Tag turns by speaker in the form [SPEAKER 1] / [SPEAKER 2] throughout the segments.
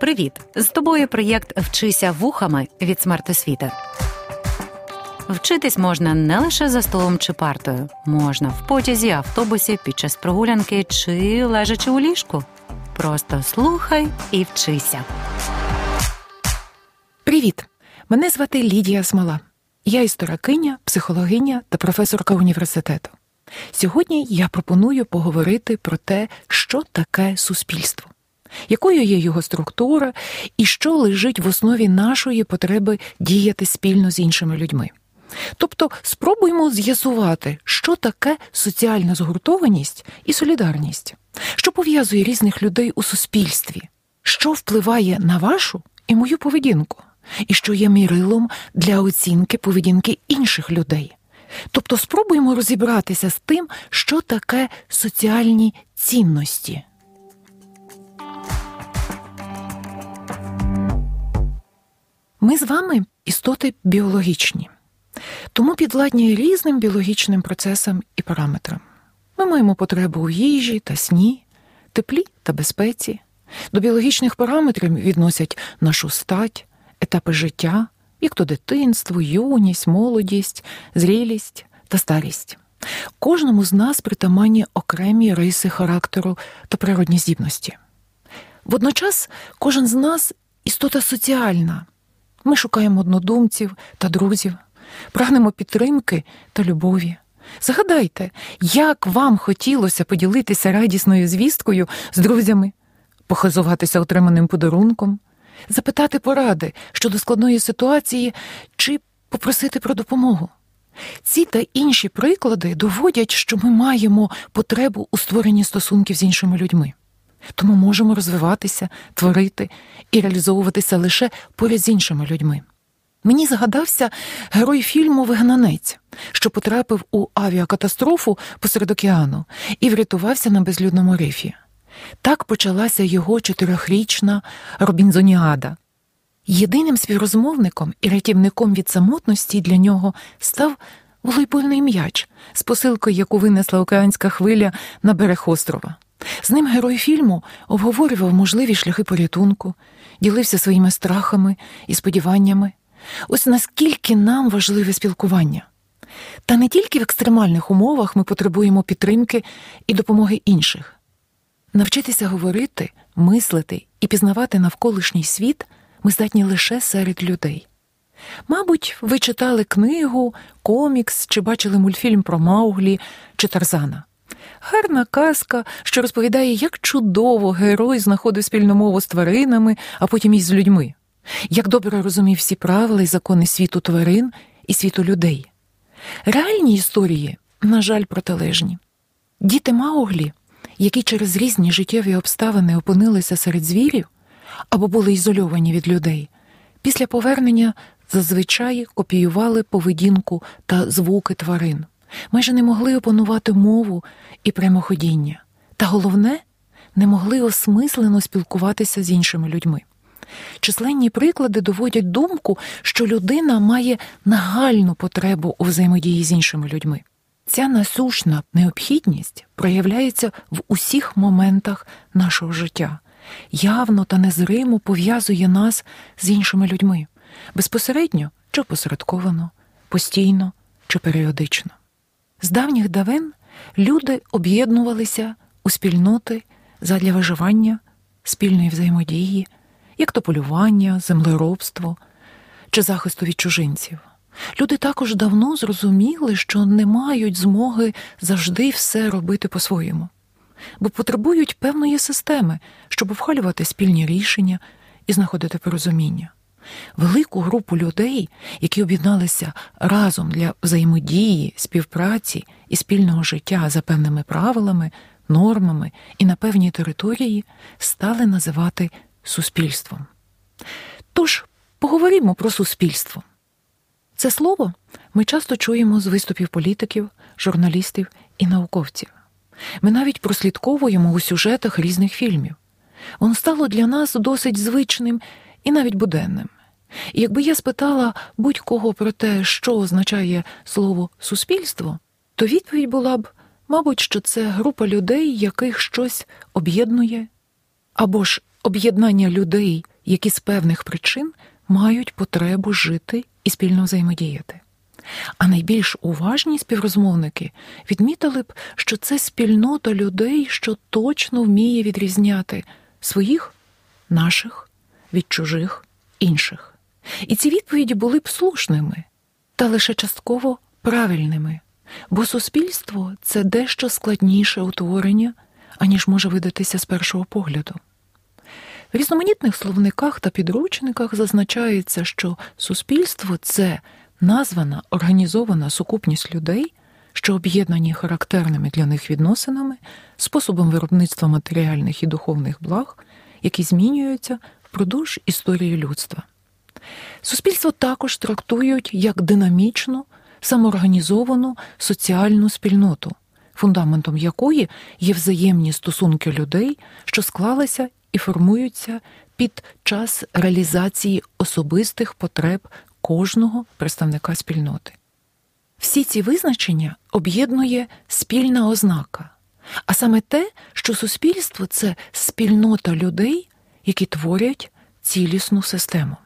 [SPEAKER 1] Привіт! З тобою проєкт Вчися вухами від смертосвіти. Вчитись можна не лише за столом чи партою, можна в потязі, автобусі, під час прогулянки чи лежачи у ліжку. Просто слухай і вчися.
[SPEAKER 2] Привіт! Мене звати Лідія Смола. Я історикиня, психологиня та професорка університету. Сьогодні я пропоную поговорити про те, що таке суспільство, якою є його структура і що лежить в основі нашої потреби діяти спільно з іншими людьми. Тобто спробуймо з'ясувати, що таке соціальна згуртованість і солідарність, що пов'язує різних людей у суспільстві, що впливає на вашу і мою поведінку, і що є мірилом для оцінки поведінки інших людей. Тобто спробуємо розібратися з тим, що таке соціальні цінності. Ми з вами істоти біологічні, тому підладні різним біологічним процесам і параметрам. Ми маємо потребу у їжі та сні, теплі та безпеці. До біологічних параметрів відносять нашу стать, етапи життя, як то дитинство, юність, молодість, зрілість та старість. Кожному з нас притаманні окремі риси характеру та природні здібності. Водночас кожен з нас істота соціальна. Ми шукаємо однодумців та друзів, прагнемо підтримки та любові. Згадайте, як вам хотілося поділитися радісною звісткою з друзями, похизуватися отриманим подарунком, запитати поради щодо складної ситуації чи попросити про допомогу. Ці та інші приклади доводять, що ми маємо потребу у створенні стосунків з іншими людьми, тому можемо розвиватися, творити і реалізовуватися лише поряд з іншими людьми. Мені згадався герой фільму Вигнанець, що потрапив у авіакатастрофу посеред океану і врятувався на безлюдному рифі. Так почалася його чотирьохрічна Робінзоніада. Єдиним співрозмовником і рятівником від самотності для нього став волейбольний м'яч з посилкою, яку винесла океанська хвиля на берег острова. З ним герой фільму обговорював можливі шляхи порятунку, ділився своїми страхами і сподіваннями. Ось наскільки нам важливе спілкування. Та не тільки в екстремальних умовах ми потребуємо підтримки і допомоги інших. Навчитися говорити, мислити і пізнавати навколишній світ ми здатні лише серед людей. Мабуть, ви читали книгу, комікс чи бачили мультфільм про Мауглі чи Тарзана. Гарна казка, що розповідає, як чудово герой знаходив спільну мову з тваринами, а потім і з людьми, як добре розумів всі правила і закони світу тварин і світу людей. Реальні історії, на жаль, протилежні. Діти Мауглі, які через різні життєві обставини опинилися серед звірів або були ізольовані від людей, після повернення зазвичай копіювали поведінку та звуки тварин, майже не могли опанувати мову і прямоходіння, та головне, не могли осмислено спілкуватися з іншими людьми. Численні приклади доводять думку, що людина має нагальну потребу у взаємодії з іншими людьми. Ця насущна необхідність проявляється в усіх моментах нашого життя, явно та незримо пов'язує нас з іншими людьми, безпосередньо чи посередковано, постійно чи періодично. З давніх давен люди об'єднувалися у спільноти задля виживання, спільної взаємодії, як то полювання, землеробство чи захисту від чужинців. Люди також давно зрозуміли, що не мають змоги завжди все робити по-своєму, бо потребують певної системи, щоб обхалювати спільні рішення і знаходити порозуміння. Велику групу людей, які об'єдналися разом для взаємодії, співпраці і спільного життя за певними правилами, нормами і на певній території, стали називати суспільством. Тож поговоримо про суспільство. Це слово ми часто чуємо з виступів політиків, журналістів і науковців. Ми навіть прослідковуємо у сюжетах різних фільмів. Воно стало для нас досить звичним і навіть буденним. І якби я спитала будь-кого про те, що означає слово суспільство, то відповідь була б, мабуть, що це група людей, яких щось об'єднує, або ж об'єднання людей, які з певних причин мають потребу жити і спільно взаємодіяти. А найбільш уважні співрозмовники відмітили б, що це спільнота людей, що точно вміє відрізняти своїх, наших від чужих інших. І ці відповіді були б слушними, та лише частково правильними, бо суспільство це дещо складніше утворення, аніж може видатися з першого погляду. В різноманітних словниках та підручниках зазначається, що суспільство це названа організована сукупність людей, що об'єднані характерними для них відносинами, способом виробництва матеріальних і духовних благ, які змінюються впродовж історії людства. Суспільство також трактують як динамічну, самоорганізовану соціальну спільноту, фундаментом якої є взаємні стосунки людей, що склалися і формуються під час реалізації особистих потреб кожного представника спільноти. Всі ці визначення об'єднує спільна ознака, а саме те, що суспільство це спільнота людей, які творять цілісну систему.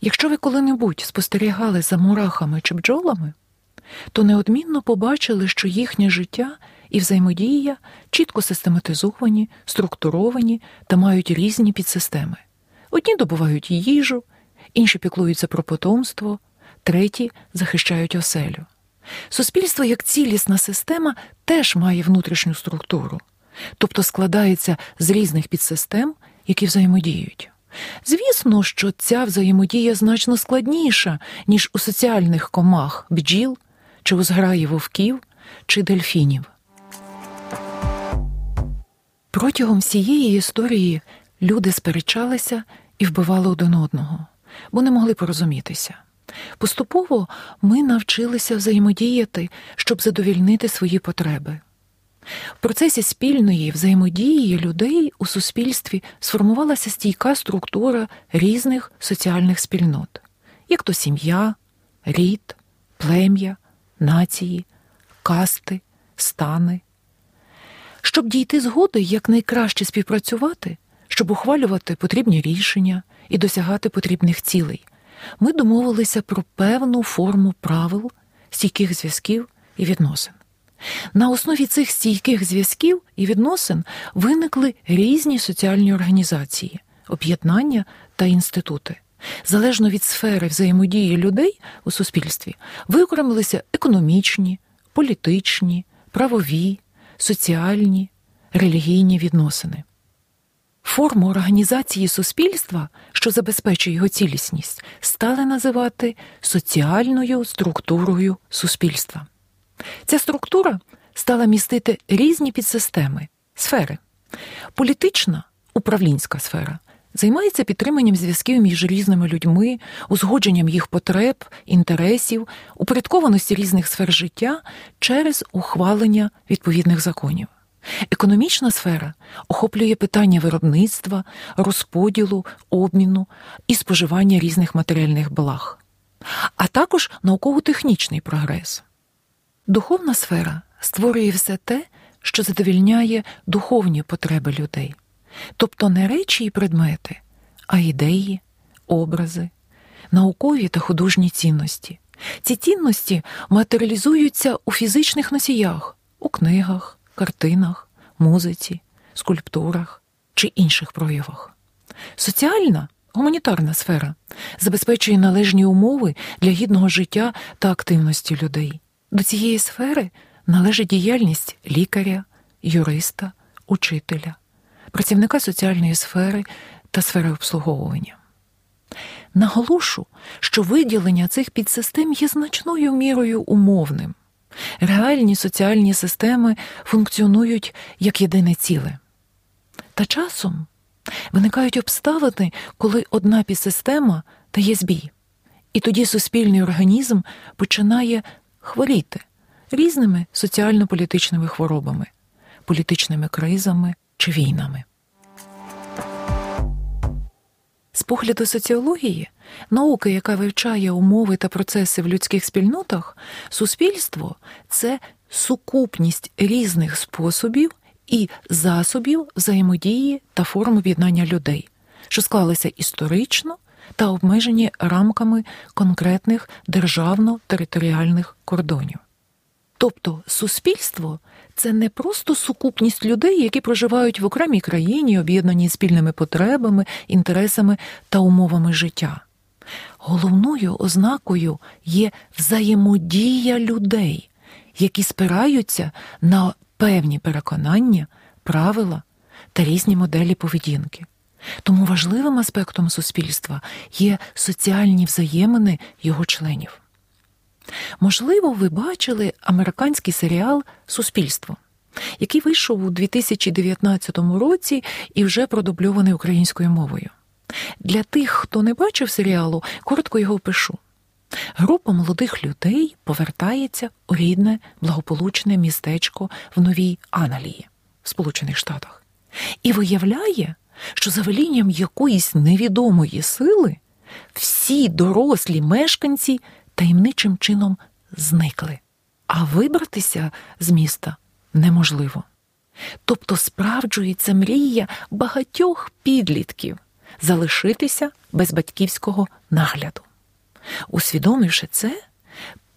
[SPEAKER 2] Якщо ви коли-небудь спостерігали за мурахами чи бджолами, то неодмінно побачили, що їхнє життя і взаємодія чітко систематизовані, структуровані та мають різні підсистеми. Одні добувають їжу, інші піклуються про потомство, треті захищають оселю. Суспільство як цілісна система теж має внутрішню структуру, тобто складається з різних підсистем, які взаємодіють. Звісно, що ця взаємодія значно складніша, ніж у соціальних комах бджіл, чи у зграї вовків, чи дельфінів. Протягом всієї історії люди сперечалися і вбивали один одного, бо не могли порозумітися. Поступово ми навчилися взаємодіяти, щоб задовільнити свої потреби. В процесі спільної взаємодії людей у суспільстві сформувалася стійка структура різних соціальних спільнот, як то сім'я, рід, плем'я, нації, касти, стани. Щоб дійти згоди якнайкраще співпрацювати, щоб ухвалювати потрібні рішення і досягати потрібних цілей, ми домовилися про певну форму правил, стійких зв'язків і відносин. На основі цих стійких зв'язків і відносин виникли різні соціальні організації, об'єднання та інститути. Залежно від сфери взаємодії людей у суспільстві, виокремилися економічні, політичні, правові, соціальні, релігійні відносини. Форму організації суспільства, що забезпечує його цілісність, стали називати соціальною структурою суспільства. Ця структура стала містити різні підсистеми, сфери. Політична управлінська сфера займається підтриманням зв'язків між різними людьми, узгодженням їх потреб, інтересів, упорядкованості різних сфер життя через ухвалення відповідних законів. Економічна сфера охоплює питання виробництва, розподілу, обміну і споживання різних матеріальних благ, а також науково-технічний прогрес. Духовна сфера створює все те, що задовільняє духовні потреби людей, тобто не речі і предмети, а ідеї, образи, наукові та художні цінності. Ці цінності матеріалізуються у фізичних носіях, у книгах, картинах, музиці, скульптурах чи інших проявах. Соціальна гуманітарна сфера забезпечує належні умови для гідного життя та активності людей. До цієї сфери належить діяльність лікаря, юриста, учителя, працівника соціальної сфери та сфери обслуговування. Наголошу, що виділення цих підсистем є значною мірою умовним. Реальні соціальні системи функціонують як єдине ціле. Та часом виникають обставини, коли одна підсистема дає збій, і тоді суспільний організм починає хворіти різними соціально-політичними хворобами, політичними кризами чи війнами. З погляду соціології, науки, яка вивчає умови та процеси в людських спільнотах, суспільство це сукупність різних способів і засобів взаємодії та форм об'єднання людей, що склалися історично та обмежені рамками конкретних державно-територіальних кордонів. Тобто суспільство це не просто сукупність людей, які проживають в окремій країні, об'єднані спільними потребами, інтересами та умовами життя. Головною ознакою є взаємодія людей, які спираються на певні переконання, правила та різні моделі поведінки. Тому важливим аспектом суспільства є соціальні взаємини його членів. Можливо, ви бачили американський серіал Суспільство, який вийшов у 2019 році і вже продубльований українською мовою. Для тих, хто не бачив серіалу, коротко його опишу. Група молодих людей повертається у рідне благополучне містечко в Новій Аналії в Сполучених Штатах і виявляє, що за велінням якоїсь невідомої сили всі дорослі мешканці таємничим чином зникли, а вибратися з міста неможливо. Тобто справджується мрія багатьох підлітків залишитися без батьківського нагляду. Усвідомивши це,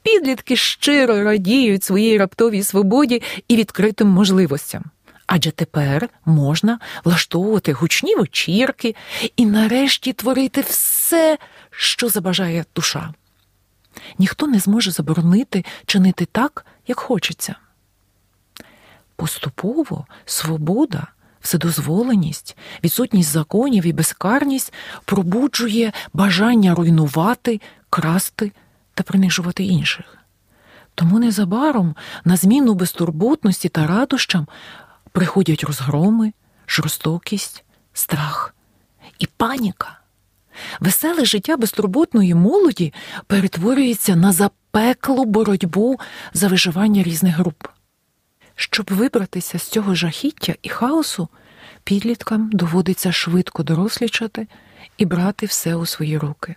[SPEAKER 2] підлітки щиро радіють своїй раптовій свободі і відкритим можливостям. Адже тепер можна влаштовувати гучні вечірки і нарешті творити все, що забажає душа. Ніхто не зможе заборонити чинити так, як хочеться. Поступово свобода, вседозволеність, відсутність законів і безкарність пробуджує бажання руйнувати, красти та принижувати інших. Тому незабаром на зміну безтурботності та радощам приходять розгроми, жорстокість, страх і паніка. Веселе життя безтурботної молоді перетворюється на запеклу боротьбу за виживання різних груп. Щоб вибратися з цього жахіття і хаосу, підліткам доводиться швидко дорослічати і брати все у свої руки.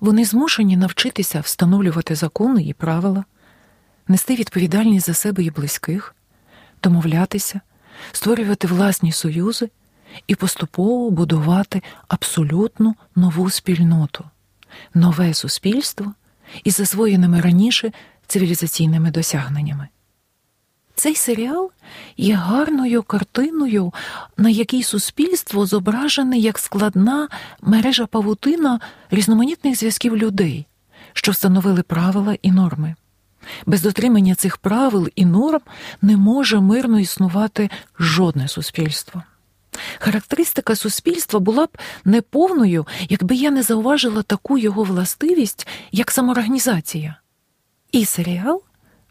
[SPEAKER 2] Вони змушені навчитися встановлювати закони і правила, нести відповідальність за себе і близьких, домовлятися, створювати власні союзи і поступово будувати абсолютно нову спільноту, нове суспільство із засвоєними раніше цивілізаційними досягненнями. Цей серіал є гарною картиною, на якій суспільство зображене як складна мережа павутина різноманітних зв'язків людей, що встановили правила і норми. Без дотримання цих правил і норм не може мирно існувати жодне суспільство. Характеристика суспільства була б неповною, якби я не зауважила таку його властивість, як самоорганізація. І серіал,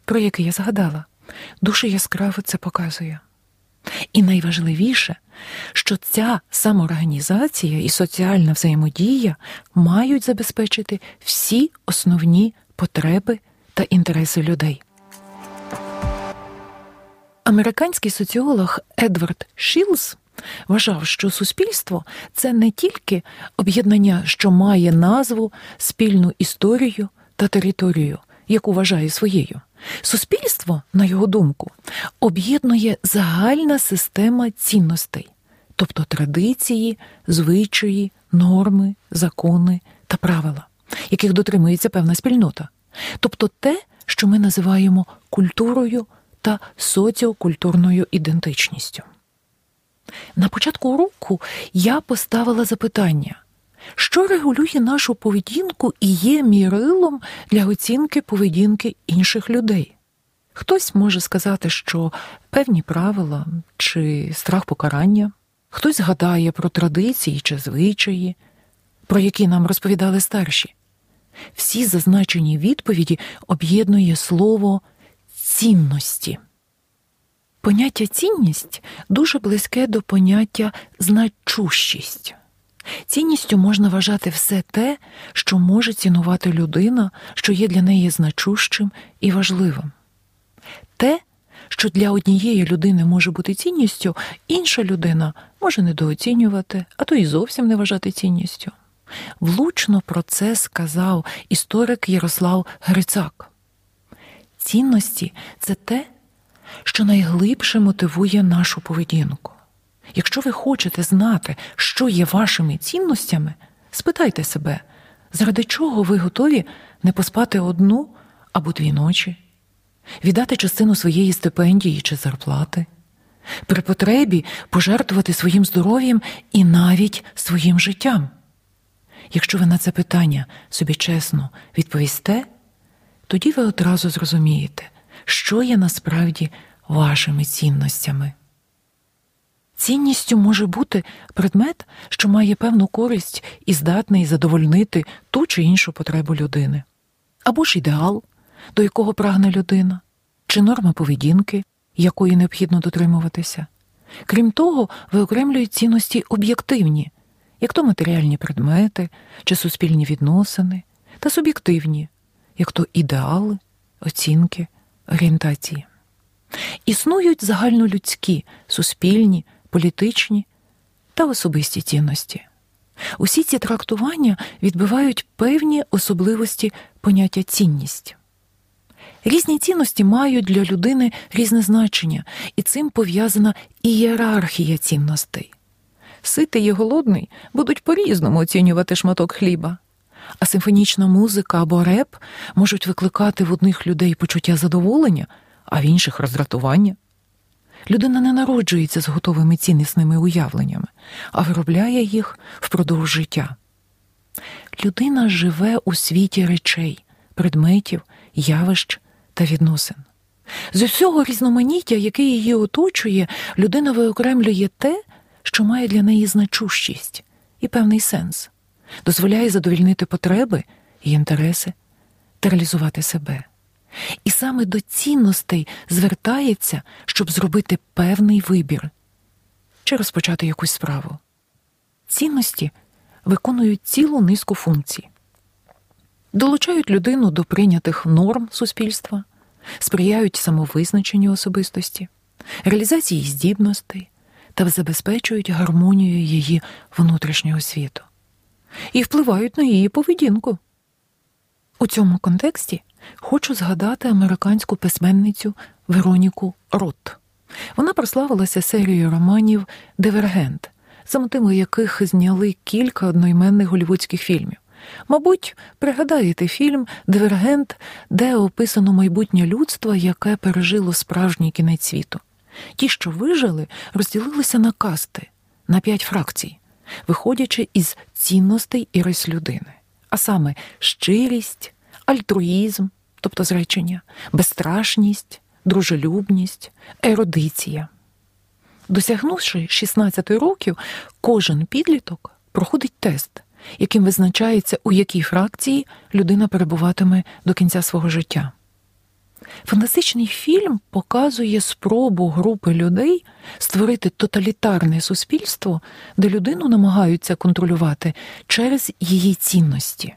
[SPEAKER 2] про який я згадала, дуже яскраво це показує. І найважливіше, що ця самоорганізація і соціальна взаємодія мають забезпечити всі основні потреби та інтереси людей. Американський соціолог Едвард Шілз вважав, що суспільство це не тільки об'єднання, що має назву, спільну історію та територію, яку вважає своєю. Суспільство, на його думку, об'єднує загальна система цінностей, тобто традиції, звичаї, норми, закони та правила, яких дотримується певна спільнота, тобто те, що ми називаємо культурою та соціокультурною ідентичністю. На початку уроку я поставила запитання, що регулює нашу поведінку і є мірилом для оцінки поведінки інших людей. Хтось може сказати, що певні правила чи страх покарання, хтось згадає про традиції чи звичаї, про які нам розповідали старші. Всі зазначені відповіді об'єднує слово цінності. Поняття цінність дуже близьке до поняття значущість. Цінністю можна вважати все те, що може цінувати людина, що є для неї значущим і важливим. Те, що для однієї людини може бути цінністю, інша людина може недооцінювати, а то й зовсім не вважати цінністю. Влучно про це сказав історик Ярослав Грицак. Цінності це те, що найглибше мотивує нашу поведінку. Якщо ви хочете знати, що є вашими цінностями, спитайте себе, заради чого ви готові не поспати одну або дві ночі, віддати частину своєї стипендії чи зарплати, при потребі пожертвувати своїм здоров'ям і навіть своїм життям. Якщо ви на це питання собі чесно відповісте, тоді ви одразу зрозумієте, що є насправді вашими цінностями. Цінністю може бути предмет, що має певну користь і здатний задовольнити ту чи іншу потребу людини, або ж ідеал, до якого прагне людина, чи норма поведінки, якої необхідно дотримуватися. Крім того, виокремлюють цінності об'єктивні, як то матеріальні предмети чи суспільні відносини, та суб'єктивні, як то ідеали, оцінки, орієнтації. Існують загальнолюдські, суспільні, політичні та особисті цінності. Усі ці трактування відбивають певні особливості поняття цінність. Різні цінності мають для людини різне значення, і цим пов'язана ієрархія цінностей. Ситий і голодний будуть по-різному оцінювати шматок хліба, а симфонічна музика або реп можуть викликати в одних людей почуття задоволення, а в інших роздратування. Людина не народжується з готовими ціннісними уявленнями, а виробляє їх впродовж життя. Людина живе у світі речей, предметів, явищ та відносин. З усього різноманіття, яке її оточує, людина виокремлює те, що має для неї значущість і певний сенс, дозволяє задовільнити потреби і інтереси та реалізувати себе. І саме до цінностей звертається, щоб зробити певний вибір чи розпочати якусь справу. Цінності виконують цілу низку функцій, долучають людину до прийнятих норм суспільства, сприяють самовизначенню особистості, реалізації здібностей та забезпечують гармонію її внутрішнього світу і впливають на її поведінку. У цьому контексті хочу згадати американську письменницю Вероніку Рот. Вона прославилася серією романів Дивергент, за мотиви яких зняли кілька одноіменних голівудських фільмів. Мабуть, пригадаєте фільм Дивергент, де описано майбутнє людство, яке пережило справжній кінець світу. Ті, що вижили, розділилися на касти, на п'ять фракцій, виходячи із цінностей і рис людини, а саме щирість, альтруїзм, тобто зречення, безстрашність, дружелюбність, еродиція. Досягнувши 16 років, кожен підліток проходить тест, яким визначається, у якій фракції людина перебуватиме до кінця свого життя. Фантастичний фільм показує спробу групи людей створити тоталітарне суспільство, де людину намагаються контролювати через її цінності.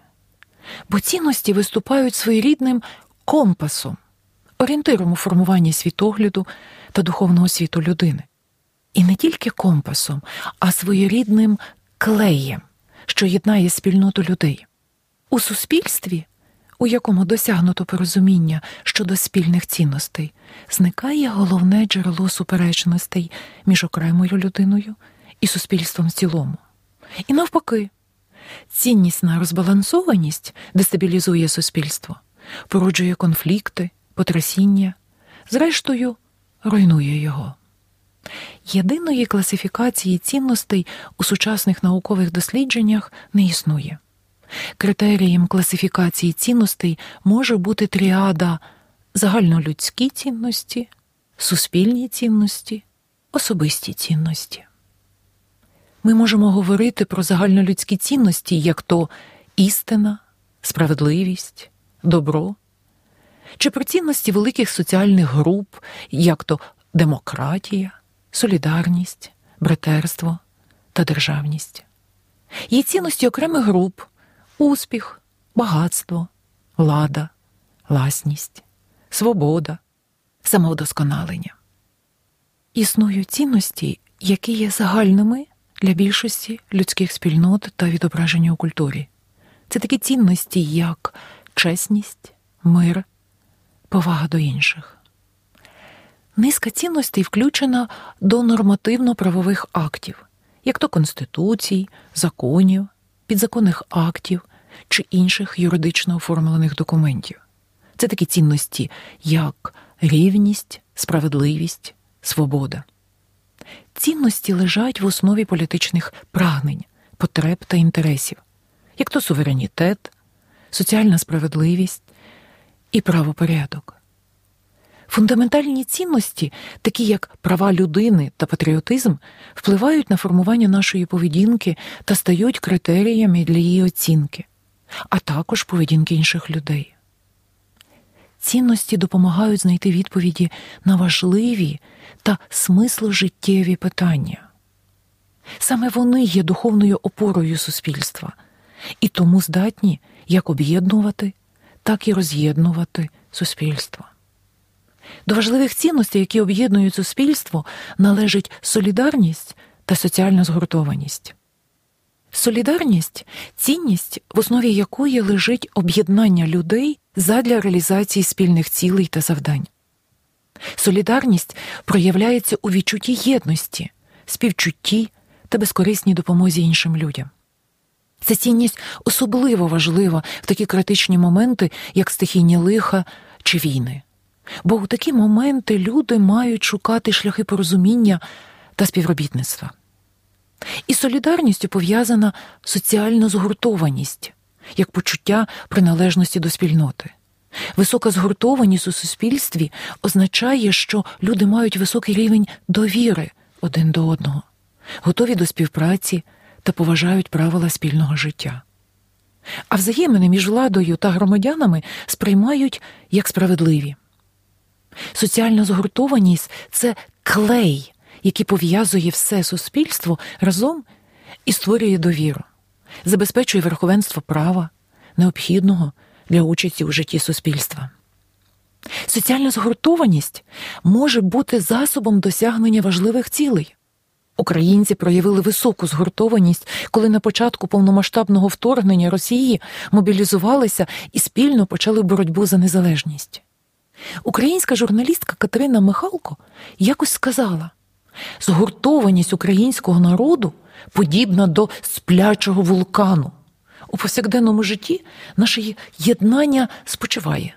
[SPEAKER 2] Бо цінності виступають своєрідним компасом, орієнтиром у формуванні світогляду та духовного світу людини. І не тільки компасом, а своєрідним клеєм, що єднає спільноту людей. У суспільстві, у якому досягнуто порозуміння щодо спільних цінностей, зникає головне джерело суперечностей між окремою людиною і суспільством в цілому. І навпаки, ціннісна розбалансованість дестабілізує суспільство, породжує конфлікти, потрясіння, зрештою, руйнує його. Єдиної класифікації цінностей у сучасних наукових дослідженнях не існує. Критерієм класифікації цінностей може бути тріада загальнолюдські цінності, суспільні цінності, особисті цінності. Ми можемо говорити про загальнолюдські цінності, як то істина, справедливість, добро, чи про цінності великих соціальних груп, як то демократія, солідарність, братерство та державність. Є цінності окремих груп, успіх, багатство, влада, власність, свобода, самовдосконалення. Існують цінності, які є загальними для більшості людських спільнот та відображення у культурі. Це такі цінності, як чесність, мир, повага до інших. Низка цінностей включена до нормативно-правових актів, як то конституцій, законів, підзаконних актів чи інших юридично оформлених документів. Це такі цінності, як рівність, справедливість, свобода. Цінності лежать в основі політичних прагнень, потреб та інтересів, як то суверенітет, соціальна справедливість і правопорядок. Фундаментальні цінності, такі як права людини та патріотизм, впливають на формування нашої поведінки та стають критеріями для її оцінки, а також поведінки інших людей. Цінності допомагають знайти відповіді на важливі та смисложиттєві питання. Саме вони є духовною опорою суспільства і тому здатні як об'єднувати, так і роз'єднувати суспільство. До важливих цінностей, які об'єднують суспільство, належить солідарність та соціальна згуртованість. Солідарність цінність, в основі якої лежить об'єднання людей задля реалізації спільних цілей та завдань. Солідарність проявляється у відчутті єдності, співчутті та безкорисній допомозі іншим людям. Ця цінність особливо важлива в такі критичні моменти, як стихійні лиха чи війни. Бо у такі моменти люди мають шукати шляхи порозуміння та співробітництва. І солідарністю пов'язана соціальна згуртованість як почуття приналежності до спільноти. Висока згуртованість у суспільстві означає, що люди мають високий рівень довіри один до одного, готові до співпраці та поважають правила спільного життя. А взаємини між владою та громадянами сприймають як справедливі. Соціальна згуртованість це клей, який пов'язує все суспільство разом і створює довіру, забезпечує верховенство права, необхідного для участі у житті суспільства. Соціальна згуртованість може бути засобом досягнення важливих цілей. Українці проявили високу згуртованість, коли на початку повномасштабного вторгнення Росії мобілізувалися і спільно почали боротьбу за незалежність. Українська журналістка Катерина Михалко якось сказала: згуртованість українського народу подібна до сплячого вулкану. У повсякденному житті наше єднання спочиває.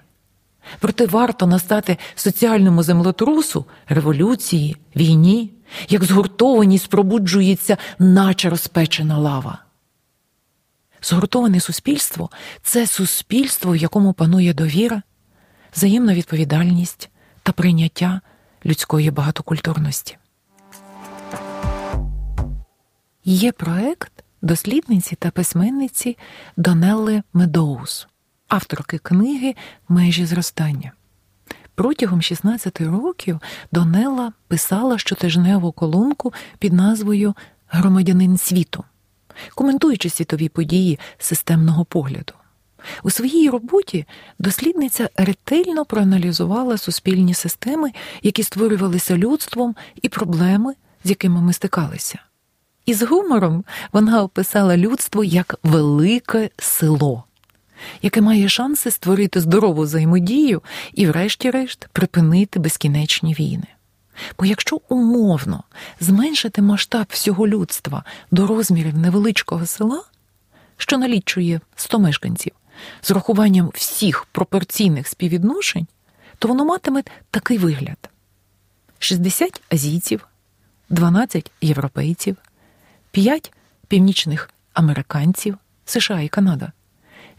[SPEAKER 2] Проте варто настати соціальному землетрусу, революції, війні, як згуртованість пробуджується, наче розпечена лава. Згуртоване суспільство це суспільство, в якому панує довіра, взаємна відповідальність та прийняття людської багатокультурності. Є проект дослідниці та письменниці Донелли Медоуз, авторки книги Межі зростання. Протягом 16 років Донелла писала щотижневу колонку під назвою Громадянин світу, коментуючи світові події системного погляду. У своїй роботі дослідниця ретельно проаналізувала суспільні системи, які створювалися людством, і проблеми, з якими ми стикалися. І з гумором вона описала людство як велике село, яке має шанси створити здорову взаємодію і, врешті-решт, припинити безкінечні війни. Бо якщо умовно зменшити масштаб всього людства до розмірів невеличкого села, що налічує 100 мешканців, з урахуванням всіх пропорційних співвідношень, то воно матиме такий вигляд: 60 азійців, 12 європейців, 5 північних американців, США і Канада,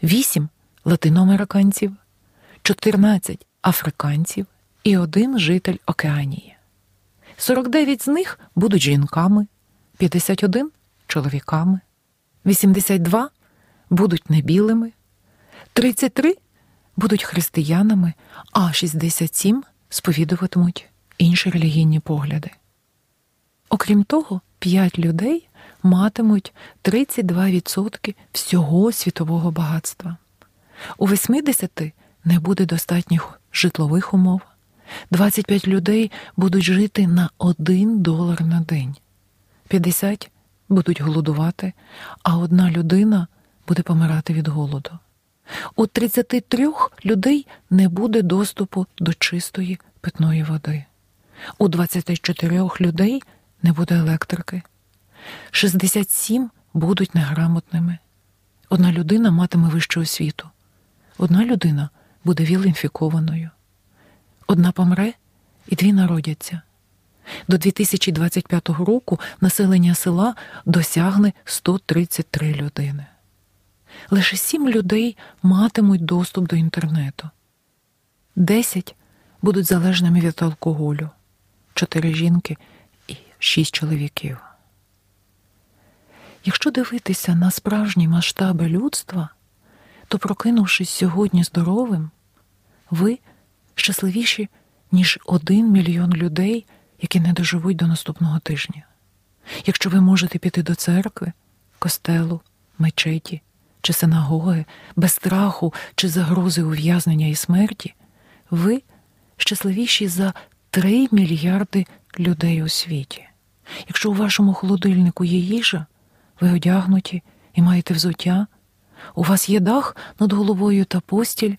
[SPEAKER 2] 8 латиноамериканців, 14 африканців і один житель Океанії. 49 з них будуть жінками, 51 чоловіками, 82 будуть небілими, 33 будуть християнами, а 67 сповідуватимуть інші релігійні погляди. Окрім того, 5 людей матимуть 32% всього світового багатства. У 80 не буде достатніх житлових умов. 25 людей будуть жити на 1 долар на день, 50 будуть голодувати, а одна людина буде помирати від голоду. У 33 людей не буде доступу до чистої питної води. У 24 людей не буде електрики, 67 будуть неграмотними. Одна людина матиме вищу освіту, одна людина буде віл-інфікованою, одна помре і дві народяться. До 2025 року населення села досягне 133 людини. Лише сім людей матимуть доступ до інтернету, 10 будуть залежними від алкоголю, 4 жінки і 6 чоловіків. Якщо дивитися на справжні масштаби людства, то, прокинувшись сьогодні здоровим, ви щасливіші, ніж один мільйон людей, які не доживуть до наступного тижня. Якщо ви можете піти до церкви, костелу, мечеті чи синагоги без страху чи загрози ув'язнення і смерті, ви щасливіші за 3 мільярди людей у світі. Якщо у вашому холодильнику є їжа, ви одягнуті і маєте взуття, у вас є дах над головою та постіль,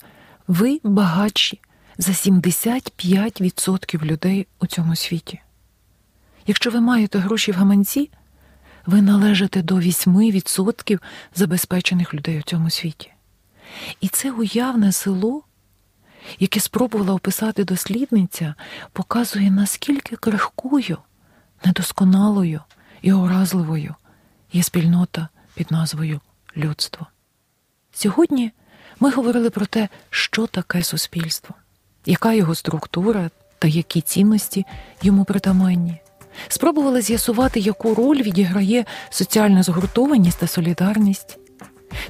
[SPEAKER 2] ви багатші за 75% людей у цьому світі. Якщо ви маєте гроші в гаманці, ви належите до 8% забезпечених людей у цьому світі. І це уявне село, яке спробувала описати дослідниця, показує, наскільки крихкою, недосконалою і уразливою є спільнота під назвою людство. Сьогодні ми говорили про те, що таке суспільство, яка його структура та які цінності йому притаманні. Спробували з'ясувати, яку роль відіграє соціальна згуртованість та солідарність.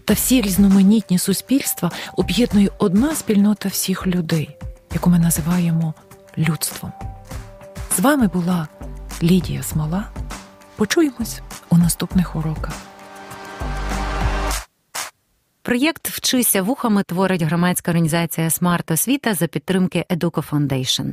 [SPEAKER 2] Та всі різноманітні суспільства об'єднує одна спільнота всіх людей, яку ми називаємо людством. З вами була Лідія Смола. Почуємось у наступних уроках.
[SPEAKER 1] Проєкт Вчися вухами творить громадська організація Смарт Освіта за підтримки Educo Foundation.